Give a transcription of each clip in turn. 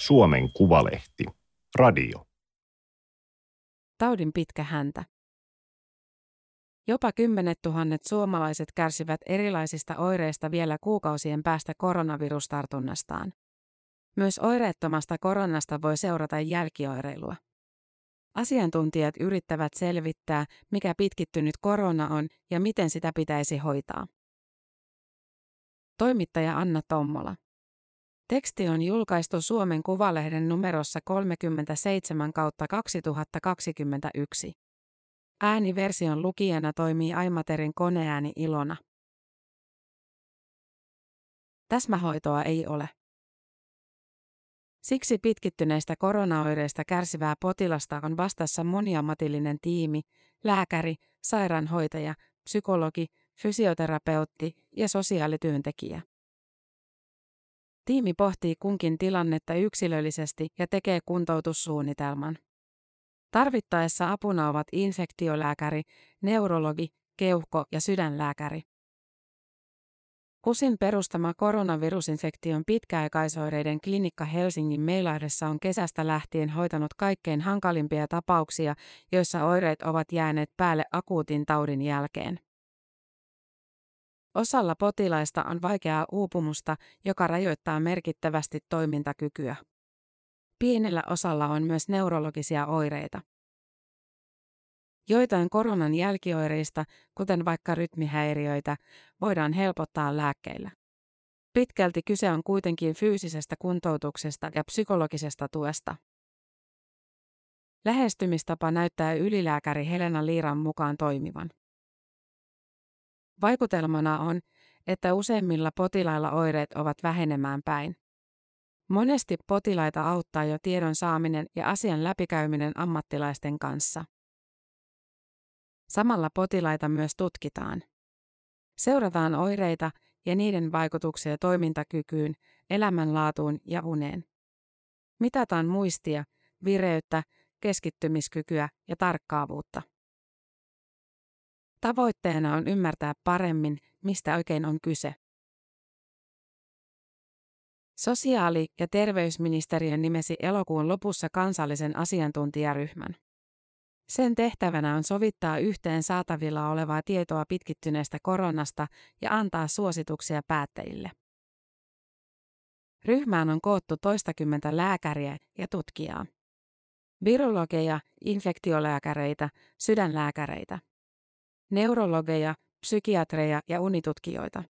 Suomen Kuvalehti. Radio. Taudin pitkä häntä. Jopa kymmenet tuhannet suomalaiset kärsivät erilaisista oireista vielä kuukausien päästä koronavirustartunnastaan. Myös oireettomasta koronasta voi seurata jälkioireilua. Asiantuntijat yrittävät selvittää, mikä pitkittynyt korona on ja miten sitä pitäisi hoitaa. Toimittaja Anna Tommola. Teksti on julkaistu Suomen Kuvalehden numerossa 37 kautta 2021. Ääniversion lukijana toimii Aimaterin koneääni Ilona. Täsmähoitoa ei ole. Siksi pitkittyneistä koronaoireista kärsivää potilasta on vastassa moniammatillinen tiimi, lääkäri, sairaanhoitaja, psykologi, fysioterapeutti ja sosiaalityöntekijä. Tiimi pohtii kunkin tilannetta yksilöllisesti ja tekee kuntoutussuunnitelman. Tarvittaessa apuna ovat infektiolääkäri, neurologi, keuhko- ja sydänlääkäri. KUSin perustama koronavirusinfektion pitkäaikaisoireiden klinikka Helsingin Meilahdessa on kesästä lähtien hoitanut kaikkein hankalimpia tapauksia, joissa oireet ovat jääneet päälle akuutin taudin jälkeen. Osalla potilaista on vaikeaa uupumusta, joka rajoittaa merkittävästi toimintakykyä. Pienellä osalla on myös neurologisia oireita. Joitain koronan jälkioireista, kuten vaikka rytmihäiriöitä, voidaan helpottaa lääkkeillä. Pitkälti kyse on kuitenkin fyysisestä kuntoutuksesta ja psykologisesta tuesta. Lähestymistapa näyttää ylilääkäri Helena Liiran mukaan toimivan. Vaikutelmana on, että useimmilla potilailla oireet ovat vähenemään päin. Monesti potilaita auttaa jo tiedon saaminen ja asian läpikäyminen ammattilaisten kanssa. Samalla potilaita myös tutkitaan. Seurataan oireita ja niiden vaikutuksia toimintakykyyn, elämänlaatuun ja uneen. Mitataan muistia, vireyttä, keskittymiskykyä ja tarkkaavuutta. Tavoitteena on ymmärtää paremmin, mistä oikein on kyse. Sosiaali- ja terveysministeriön nimesi elokuun lopussa kansallisen asiantuntijaryhmän. Sen tehtävänä on sovittaa yhteen saatavilla olevaa tietoa pitkittyneestä koronasta ja antaa suosituksia päättäjille. Ryhmään on koottu toistakymmentä lääkäriä ja tutkijaa. Virologeja, infektiolääkäreitä, sydänlääkäreitä neurologeja, psykiatreja ja unitutkijoita.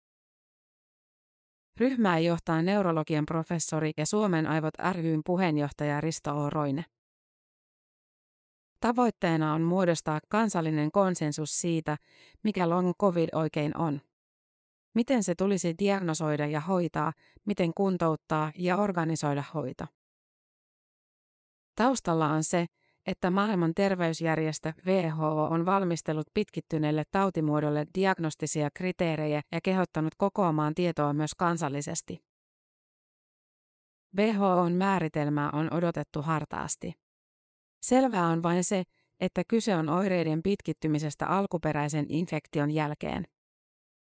Ryhmää johtaa neurologian professori ja Suomen aivot ryn puheenjohtaja Risto O. Roine. Tavoitteena on muodostaa kansallinen konsensus siitä, mikä long covid oikein on. Miten se tulisi diagnosoida ja hoitaa, miten kuntouttaa ja organisoida hoito. Taustalla on se, että maailman terveysjärjestö WHO on valmistellut pitkittyneelle tautimuodolle diagnostisia kriteerejä ja kehottanut kokoamaan tietoa myös kansallisesti. WHOn määritelmää on odotettu hartaasti. Selvää on vain se, että kyse on oireiden pitkittymisestä alkuperäisen infektion jälkeen.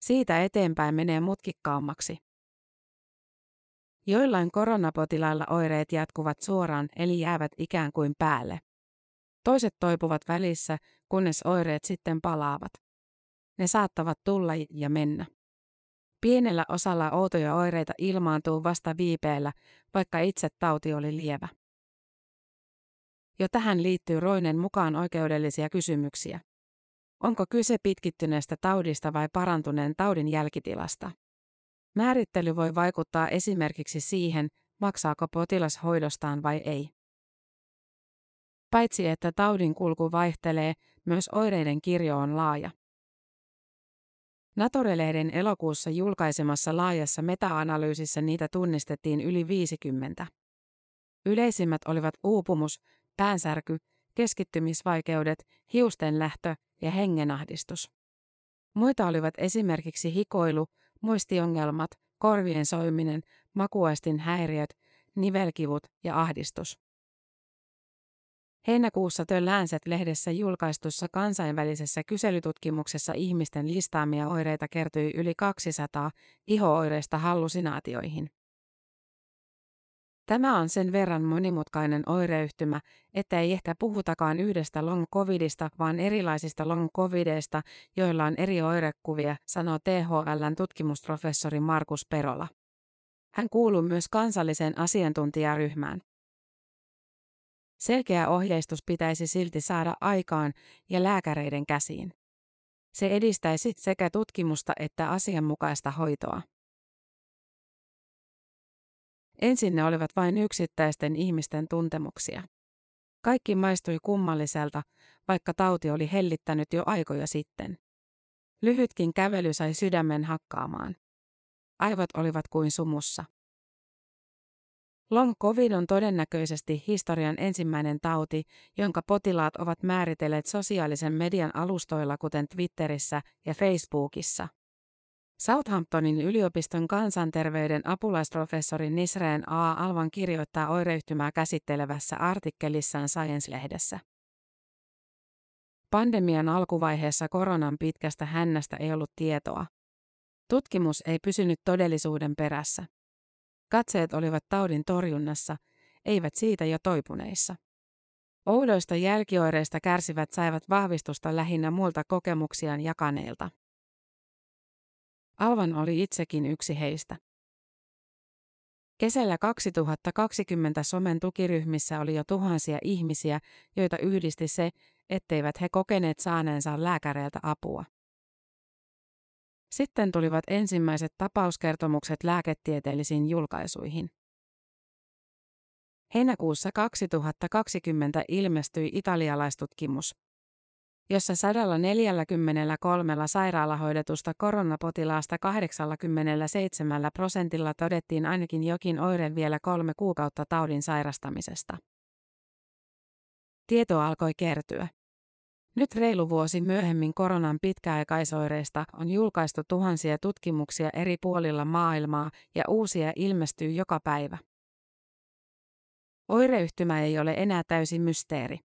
Siitä eteenpäin menee mutkikkaammaksi. Joillain koronapotilailla oireet jatkuvat suoraan eli jäävät ikään kuin päälle. Toiset toipuvat välissä, kunnes oireet sitten palaavat. Ne saattavat tulla ja mennä. Pienellä osalla outoja oireita ilmaantuu vasta viipeellä, vaikka itse tauti oli lievä. Jo tähän liittyy Roinen mukaan oikeudellisia kysymyksiä. Onko kyse pitkittyneestä taudista vai parantuneen taudin jälkitilasta? Määrittely voi vaikuttaa esimerkiksi siihen, maksaako potilas hoidostaan vai ei. Paitsi että taudin kulku vaihtelee, myös oireiden kirjo on laaja. Nature-lehden elokuussa julkaisemassa laajassa meta-analyysissä niitä tunnistettiin yli 50. Yleisimmät olivat uupumus, päänsärky, keskittymisvaikeudet, hiusten lähtö ja hengenahdistus. Muita olivat esimerkiksi hikoilu, muistiongelmat, korvien soiminen, makuaistin häiriöt, nivelkivut ja ahdistus. Heinäkuussa The Lancet-lehdessä julkaistussa kansainvälisessä kyselytutkimuksessa ihmisten listaamia oireita kertyi yli 200 ihooireista hallusinaatioihin. Tämä on sen verran monimutkainen oireyhtymä, että ei ehkä puhutakaan yhdestä long covidista, vaan erilaisista long covideista, joilla on eri oirekuvia, sanoo THLn tutkimusprofessori Markus Perola. Hän kuuluu myös kansalliseen asiantuntijaryhmään. Selkeä ohjeistus pitäisi silti saada aikaan ja lääkäreiden käsiin. Se edistäisi sekä tutkimusta että asianmukaista hoitoa. Ensin ne olivat vain yksittäisten ihmisten tuntemuksia. Kaikki maistui kummalliselta, vaikka tauti oli hellittänyt jo aikoja sitten. Lyhytkin kävely sai sydämen hakkaamaan. Aivot olivat kuin sumussa. Long COVID on todennäköisesti historian ensimmäinen tauti, jonka potilaat ovat määritelleet sosiaalisen median alustoilla kuten Twitterissä ja Facebookissa. Southamptonin yliopiston kansanterveyden apulaisprofessori Nisreen A. Alvan kirjoittaa oireyhtymää käsittelevässä artikkelissaan Science-lehdessä. Pandemian alkuvaiheessa koronan pitkästä hännästä ei ollut tietoa. Tutkimus ei pysynyt todellisuuden perässä. Katseet olivat taudin torjunnassa, eivät siitä jo toipuneissa. Oudoista jälkioireista kärsivät saivat vahvistusta lähinnä muilta kokemuksiaan jakaneilta. Alvan oli itsekin yksi heistä. Kesällä 2020 somen tukiryhmissä oli jo tuhansia ihmisiä, joita yhdisti se, etteivät he kokeneet saaneensa lääkäreiltä apua. Sitten tulivat ensimmäiset tapauskertomukset lääketieteellisiin julkaisuihin. Heinäkuussa 2020 ilmestyi italialaistutkimus, jossa 143 sairaalahoidetusta koronapotilaasta 87 prosentilla todettiin ainakin jokin oire vielä kolme kuukautta taudin sairastamisesta. Tieto alkoi kertyä. Nyt reilu vuosi myöhemmin koronan pitkäaikaisoireista on julkaistu tuhansia tutkimuksia eri puolilla maailmaa ja uusia ilmestyy joka päivä. Oireyhtymä ei ole enää täysin mysteeri.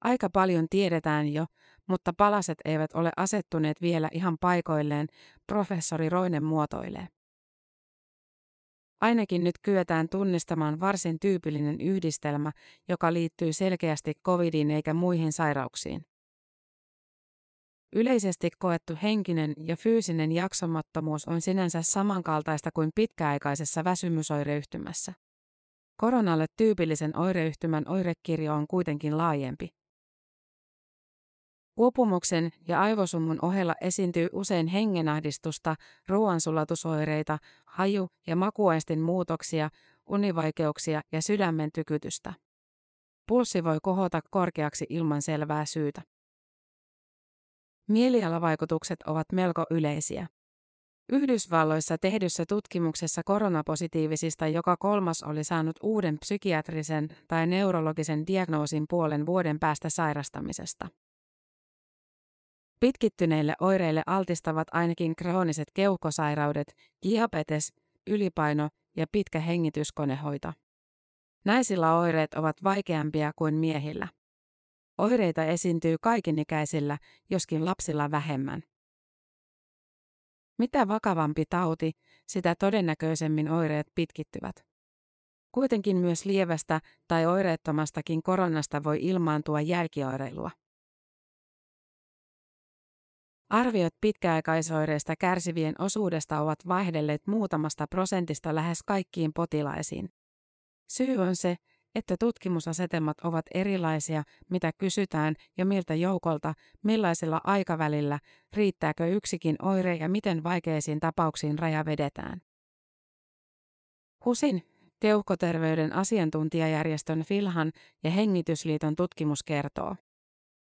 Aika paljon tiedetään jo, mutta palaset eivät ole asettuneet vielä ihan paikoilleen, professori Roinen muotoilee. Ainakin nyt kyetään tunnistamaan varsin tyypillinen yhdistelmä, joka liittyy selkeästi covidiin eikä muihin sairauksiin. Yleisesti koettu henkinen ja fyysinen jaksomattomuus on sinänsä samankaltaista kuin pitkäaikaisessa väsymysoireyhtymässä. Koronalle tyypillisen oireyhtymän oirekirjo on kuitenkin laajempi. Uupumuksen ja aivosummun ohella esiintyy usein hengenahdistusta, ruoansulatusoireita, haju- ja makuaistin muutoksia, univaikeuksia ja sydämen tykytystä. Pulssi voi kohota korkeaksi ilman selvää syytä. Mielialavaikutukset ovat melko yleisiä. Yhdysvalloissa tehdyssä tutkimuksessa koronapositiivisista joka kolmas oli saanut uuden psykiatrisen tai neurologisen diagnoosin puolen vuoden päästä sairastamisesta. Pitkittyneille oireille altistavat ainakin krooniset keuhkosairaudet, diabetes, ylipaino ja pitkä hengityskonehoito. Naisilla oireet ovat vaikeampia kuin miehillä. Oireita esiintyy kaikinikäisillä, joskin lapsilla vähemmän. Mitä vakavampi tauti, sitä todennäköisemmin oireet pitkittyvät. Kuitenkin myös lievästä tai oireettomastakin koronasta voi ilmaantua jälkioireilua. Arviot pitkäaikaisoireista kärsivien osuudesta ovat vaihdelleet muutamasta prosentista lähes kaikkiin potilaisiin. Syy on se, että tutkimusasetelmat ovat erilaisia, mitä kysytään ja miltä joukolta, millaisella aikavälillä, riittääkö yksikin oire ja miten vaikeisiin tapauksiin raja vedetään. HUSin, keuhkoterveyden asiantuntijajärjestön Filhan ja Hengitysliiton tutkimus kertoo,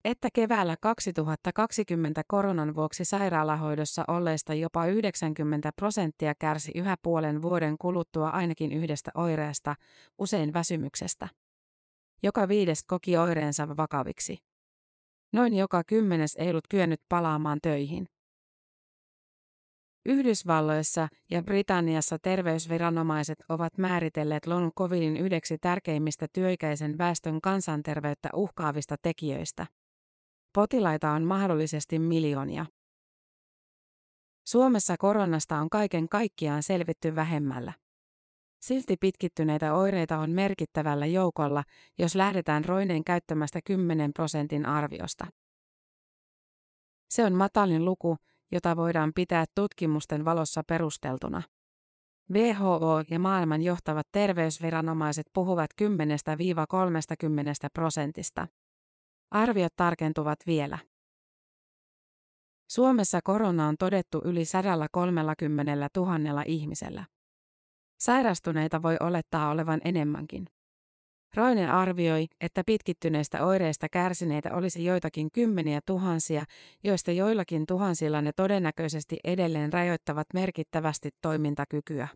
että keväällä 2020 koronan vuoksi sairaalahoidossa olleista jopa 90 prosenttia kärsi yhä puolen vuoden kuluttua ainakin yhdestä oireesta, usein väsymyksestä. Joka viides koki oireensa vakaviksi. Noin joka kymmenes ei ollut kyennyt palaamaan töihin. Yhdysvalloissa ja Britanniassa terveysviranomaiset ovat määritelleet long covidin yhdeksi tärkeimmistä työikäisen väestön kansanterveyttä uhkaavista tekijöistä. Potilaita on mahdollisesti miljoonia. Suomessa koronasta on kaiken kaikkiaan selvitty vähemmällä. Silti pitkittyneitä oireita on merkittävällä joukolla, jos lähdetään roineen käyttämästä 10 prosentin arviosta. Se on matalin luku, jota voidaan pitää tutkimusten valossa perusteltuna. WHO ja maailman johtavat terveysviranomaiset puhuvat 10-30 prosentista. Arviot tarkentuvat vielä. Suomessa korona on todettu yli 130 000 ihmisellä. Sairastuneita voi olettaa olevan enemmänkin. Roine arvioi, että pitkittyneistä oireista kärsineitä olisi joitakin kymmeniä tuhansia, joista joillakin tuhansilla ne todennäköisesti edelleen rajoittavat merkittävästi toimintakykyä.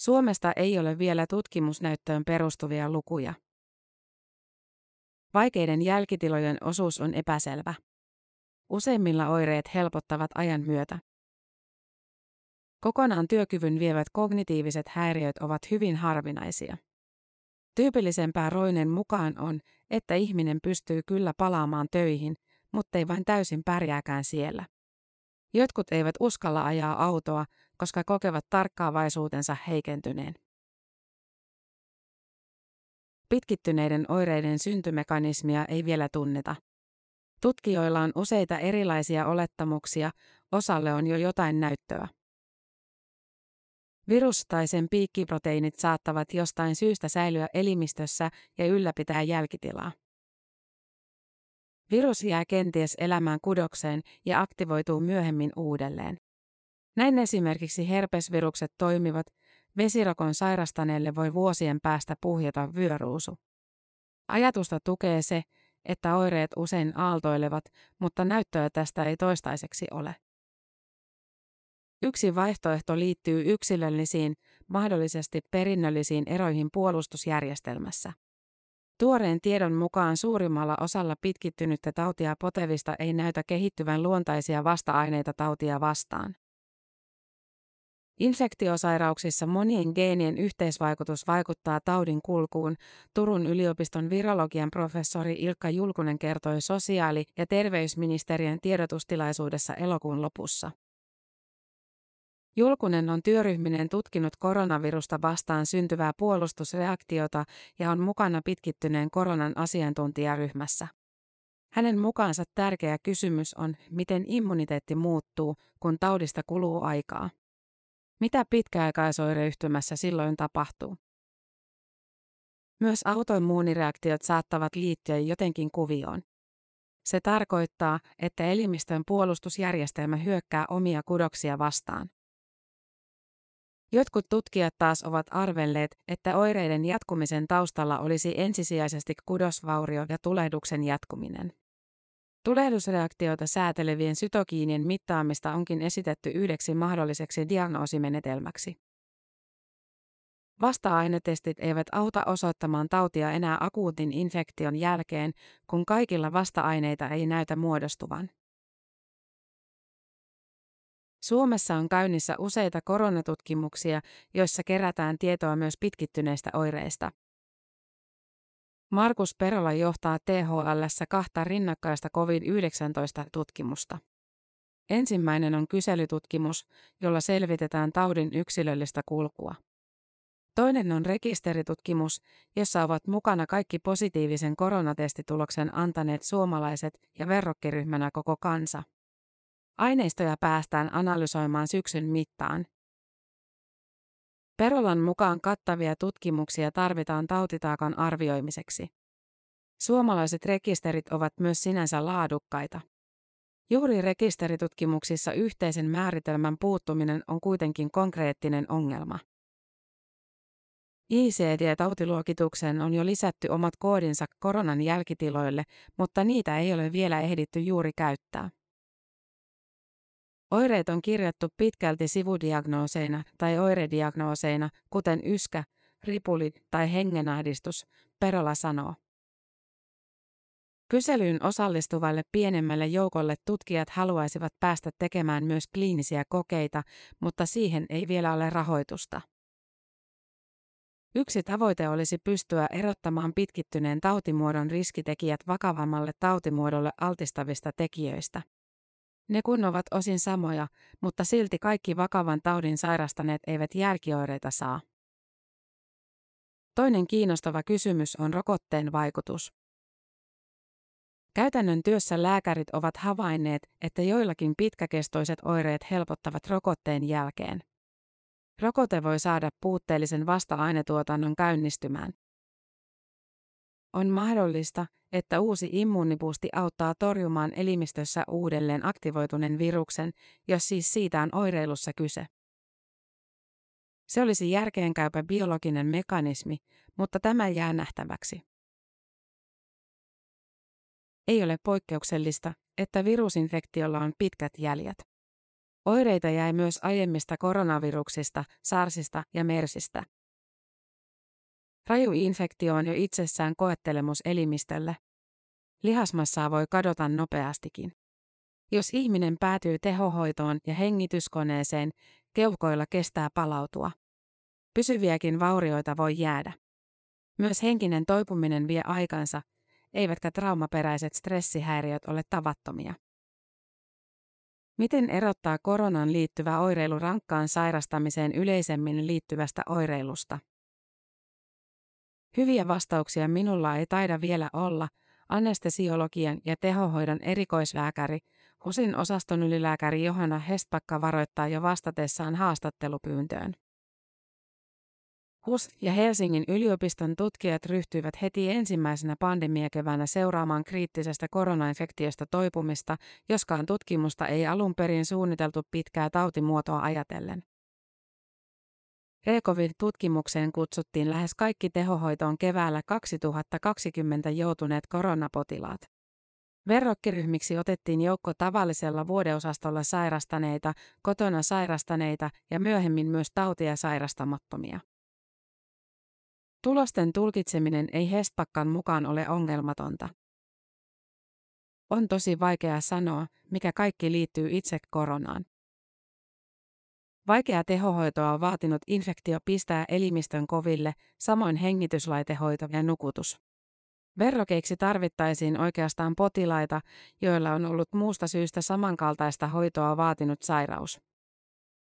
Suomesta ei ole vielä tutkimusnäyttöön perustuvia lukuja. Vaikeiden jälkitilojen osuus on epäselvä. Useimmilla oireet helpottavat ajan myötä. Kokonaan työkyvyn vievät kognitiiviset häiriöt ovat hyvin harvinaisia. Tyypillisempää roinen mukaan on, että ihminen pystyy kyllä palaamaan töihin, mutta ei vain täysin pärjääkään siellä. Jotkut eivät uskalla ajaa autoa, koska kokevat tarkkaavaisuutensa heikentyneen. Pitkittyneiden oireiden syntymekanismia ei vielä tunneta. Tutkijoilla on useita erilaisia olettamuksia, osalle on jo jotain näyttöä. Virus tai sen piikkiproteiinit saattavat jostain syystä säilyä elimistössä ja ylläpitää jälkitilaa. Virus jää kenties elämään kudokseen ja aktivoituu myöhemmin uudelleen. Näin esimerkiksi herpesvirukset toimivat, vesirokon sairastaneelle voi vuosien päästä puhjeta vyöruusu. Ajatusta tukee se, että oireet usein aaltoilevat, mutta näyttöä tästä ei toistaiseksi ole. Yksi vaihtoehto liittyy yksilöllisiin, mahdollisesti perinnöllisiin eroihin puolustusjärjestelmässä. Tuoreen tiedon mukaan suurimmalla osalla pitkittynyttä tautia potevista ei näytä kehittyvän luontaisia vasta-aineita tautia vastaan. Infektiosairauksissa monien geenien yhteisvaikutus vaikuttaa taudin kulkuun, Turun yliopiston virologian professori Ilkka Julkunen kertoi sosiaali- ja terveysministeriön tiedotustilaisuudessa elokuun lopussa. Julkunen on työryhminen tutkinut koronavirusta vastaan syntyvää puolustusreaktiota ja on mukana pitkittyneen koronan asiantuntijaryhmässä. Hänen mukaansa tärkeä kysymys on, miten immuniteetti muuttuu, kun taudista kuluu aikaa. Mitä pitkäaikaisoireyhtymässä silloin tapahtuu? Myös autoimmuunireaktiot saattavat liittyä jotenkin kuvioon. Se tarkoittaa, että elimistön puolustusjärjestelmä hyökkää omia kudoksia vastaan. Jotkut tutkijat taas ovat arvelleet, että oireiden jatkumisen taustalla olisi ensisijaisesti kudosvaurio ja tulehduksen jatkuminen. Tulehdusreaktiota säätelevien sytokiinien mittaamista onkin esitetty yhdeksi mahdolliseksi diagnoosimenetelmäksi. Vasta-ainetestit eivät auta osoittamaan tautia enää akuutin infektion jälkeen, kun kaikilla vasta-aineita ei näytä muodostuvan. Suomessa on käynnissä useita koronatutkimuksia, joissa kerätään tietoa myös pitkittyneistä oireista. Markus Perola johtaa THLssä kahta rinnakkaista COVID-19-tutkimusta. Ensimmäinen on kyselytutkimus, jolla selvitetään taudin yksilöllistä kulkua. Toinen on rekisteritutkimus, jossa ovat mukana kaikki positiivisen koronatestituloksen antaneet suomalaiset ja verrokkiryhmänä koko kansa. Aineistoja päästään analysoimaan syksyn mittaan. Perolan mukaan kattavia tutkimuksia tarvitaan tautitaakan arvioimiseksi. Suomalaiset rekisterit ovat myös sinänsä laadukkaita. Juuri rekisteritutkimuksissa yhteisen määritelmän puuttuminen on kuitenkin konkreettinen ongelma. ICD-tautiluokitukseen on jo lisätty omat koodinsa koronan jälkitiloille, mutta niitä ei ole vielä ehditty juuri käyttää. Oireet on kirjattu pitkälti sivudiagnooseina tai oirediagnooseina, kuten yskä, ripuli tai hengenahdistus, Perola sanoo. Kyselyyn osallistuvalle pienemmälle joukolle tutkijat haluaisivat päästä tekemään myös kliinisiä kokeita, mutta siihen ei vielä ole rahoitusta. Yksi tavoite olisi pystyä erottamaan pitkittyneen tautimuodon riskitekijät vakavammalle tautimuodolle altistavista tekijöistä. Ne kun ovat osin samoja, mutta silti kaikki vakavan taudin sairastaneet eivät jälkioireita saa. Toinen kiinnostava kysymys on rokotteen vaikutus. Käytännön työssä lääkärit ovat havainneet, että joillakin pitkäkestoiset oireet helpottavat rokotteen jälkeen. Rokote voi saada puutteellisen vasta-ainetuotannon käynnistymään. On mahdollista, että uusi immuunipuusti auttaa torjumaan elimistössä uudelleen aktivoituneen viruksen, jos siis siitä on oireilussa kyse. Se olisi järkeenkäypä biologinen mekanismi, mutta tämä jää nähtäväksi. Ei ole poikkeuksellista, että virusinfektiolla on pitkät jäljet. Oireita jäi myös aiemmista koronaviruksista, SARSista ja MERSistä. Raju infektio on jo itsessään koettelemus elimistölle. Lihasmassaa voi kadota nopeastikin. Jos ihminen päätyy tehohoitoon ja hengityskoneeseen, keuhkoilla kestää palautua. Pysyviäkin vaurioita voi jäädä. Myös henkinen toipuminen vie aikansa, eivätkä traumaperäiset stressihäiriöt ole tavattomia. Miten erottaa koronan liittyvä oireilu rankkaan sairastamiseen yleisemmin liittyvästä oireilusta? Hyviä vastauksia minulla ei taida vielä olla, anestesiologian ja tehohoidon erikoislääkäri, HUSin osaston ylilääkäri Johanna Hestpakka varoittaa jo vastatessaan haastattelupyyntöön. HUS ja Helsingin yliopiston tutkijat ryhtyivät heti ensimmäisenä pandemiakeväänä seuraamaan kriittisestä koronainfektiosta toipumista, joskaan tutkimusta ei alun perin suunniteltu pitkää tautimuotoa ajatellen. Rekovin-tutkimukseen kutsuttiin lähes kaikki tehohoitoon keväällä 2020 joutuneet koronapotilaat. Verrokkiryhmiksi otettiin joukko tavallisella vuodeosastolla sairastaneita, kotona sairastaneita ja myöhemmin myös tautia sairastamattomia. Tulosten tulkitseminen ei Hestpakkan mukaan ole ongelmatonta. On tosi vaikea sanoa, mikä kaikki liittyy itse koronaan. Vaikea tehohoitoa on vaatinut infektio pistää elimistön koville, samoin hengityslaitehoito ja nukutus. Verrokeiksi tarvittaisiin oikeastaan potilaita, joilla on ollut muusta syystä samankaltaista hoitoa vaatinut sairaus.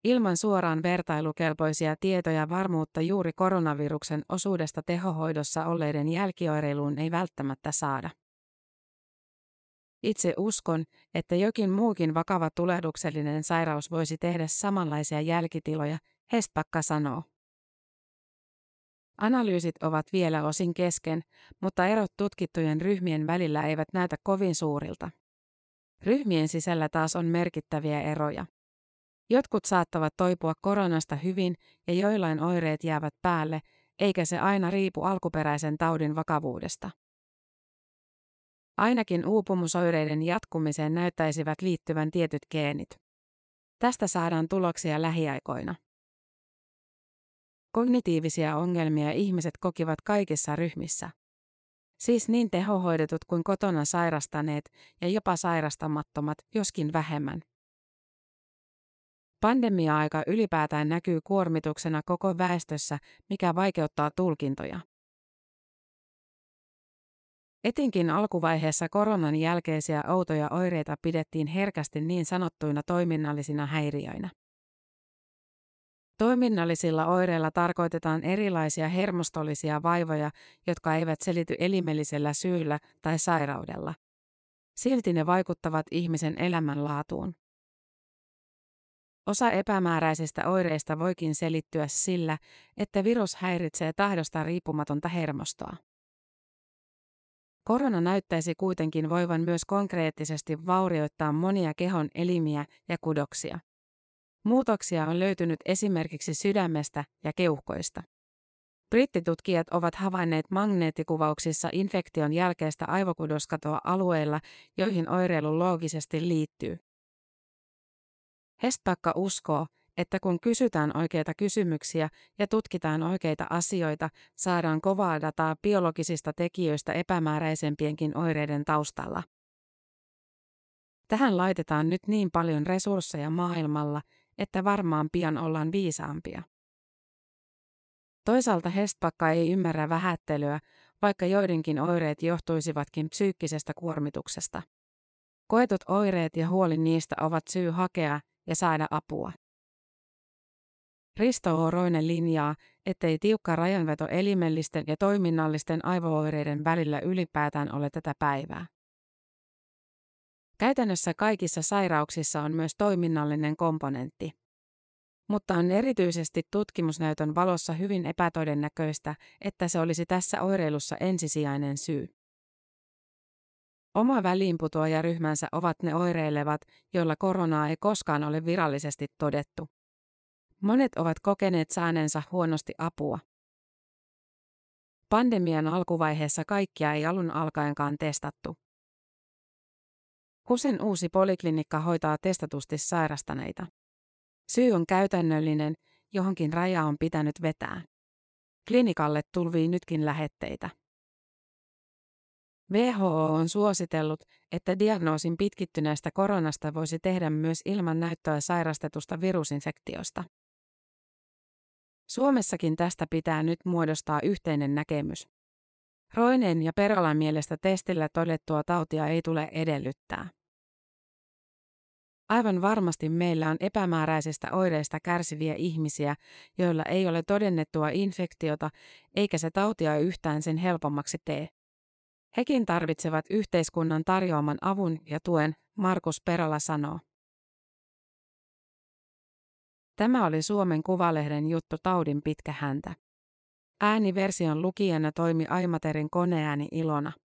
Ilman suoraan vertailukelpoisia tietoja varmuutta juuri koronaviruksen osuudesta tehohoidossa olleiden jälkioireiluun ei välttämättä saada. Itse uskon, että jokin muukin vakava tulehduksellinen sairaus voisi tehdä samanlaisia jälkitiloja, Hestpakka sanoo. Analyysit ovat vielä osin kesken, mutta erot tutkittujen ryhmien välillä eivät näytä kovin suurilta. Ryhmien sisällä taas on merkittäviä eroja. Jotkut saattavat toipua koronasta hyvin ja joillain oireet jäävät päälle, eikä se aina riipu alkuperäisen taudin vakavuudesta. Ainakin uupumusoireiden jatkumiseen näyttäisivät liittyvän tietyt geenit. Tästä saadaan tuloksia lähiaikoina. Kognitiivisia ongelmia ihmiset kokivat kaikissa ryhmissä. Siis niin tehohoidetut kuin kotona sairastaneet ja jopa sairastamattomat, joskin vähemmän. Pandemia-aika ylipäätään näkyy kuormituksena koko väestössä, mikä vaikeuttaa tulkintoja. Etenkin alkuvaiheessa koronan jälkeisiä outoja oireita pidettiin herkästi niin sanottuina toiminnallisina häiriöinä. Toiminnallisilla oireilla tarkoitetaan erilaisia hermostollisia vaivoja, jotka eivät selity elimellisellä syyllä tai sairaudella. Silti ne vaikuttavat ihmisen elämänlaatuun. Osa epämääräisistä oireista voikin selittyä sillä, että virus häiritsee tahdosta riippumatonta hermostoa. Korona näyttäisi kuitenkin voivan myös konkreettisesti vaurioittaa monia kehon elimiä ja kudoksia. Muutoksia on löytynyt esimerkiksi sydämestä ja keuhkoista. Brittitutkijat ovat havainneet magneettikuvauksissa infektion jälkeistä aivokudoskatoa alueilla, joihin oireilu loogisesti liittyy. Hestpakka uskoo, että kun kysytään oikeita kysymyksiä ja tutkitaan oikeita asioita, saadaan kovaa dataa biologisista tekijöistä epämääräisempienkin oireiden taustalla. Tähän laitetaan nyt niin paljon resursseja maailmalla, että varmaan pian ollaan viisaampia. Toisaalta Hestpakka ei ymmärrä vähättelyä, vaikka joidenkin oireet johtuisivatkin psyykkisestä kuormituksesta. Koetut oireet ja huoli niistä ovat syy hakea ja saada apua. Risto Oroinen linjaa, ettei tiukka rajanveto elimellisten ja toiminnallisten aivooireiden välillä ylipäätään ole tätä päivää. Käytännössä kaikissa sairauksissa on myös toiminnallinen komponentti. Mutta on erityisesti tutkimusnäytön valossa hyvin epätodennäköistä, että se olisi tässä oireilussa ensisijainen syy. Oma väliinputoajaryhmänsä ovat ne oireilevat, joilla koronaa ei koskaan ole virallisesti todettu. Monet ovat kokeneet saaneensa huonosti apua. Pandemian alkuvaiheessa kaikkia ei alun alkaenkaan testattu. Kusen uusi poliklinikka hoitaa testatusti sairastaneita. Syy on käytännöllinen, johonkin raja on pitänyt vetää. Klinikalle tulvii nytkin lähetteitä. WHO on suositellut, että diagnoosin pitkittyneestä koronasta voisi tehdä myös ilman näyttöä sairastetusta virusinfektiosta. Suomessakin tästä pitää nyt muodostaa yhteinen näkemys. Roinen ja Perolan mielestä testillä todettua tautia ei tule edellyttää. Aivan varmasti meillä on epämääräisistä oireista kärsiviä ihmisiä, joilla ei ole todennettua infektiota, eikä se tautia yhtään sen helpommaksi tee. Hekin tarvitsevat yhteiskunnan tarjoaman avun ja tuen, Markus Perola sanoo. Tämä oli Suomen Kuvalehden juttu taudin pitkä häntä. Ääniversion lukijana toimi Aimaterin koneääni Ilona.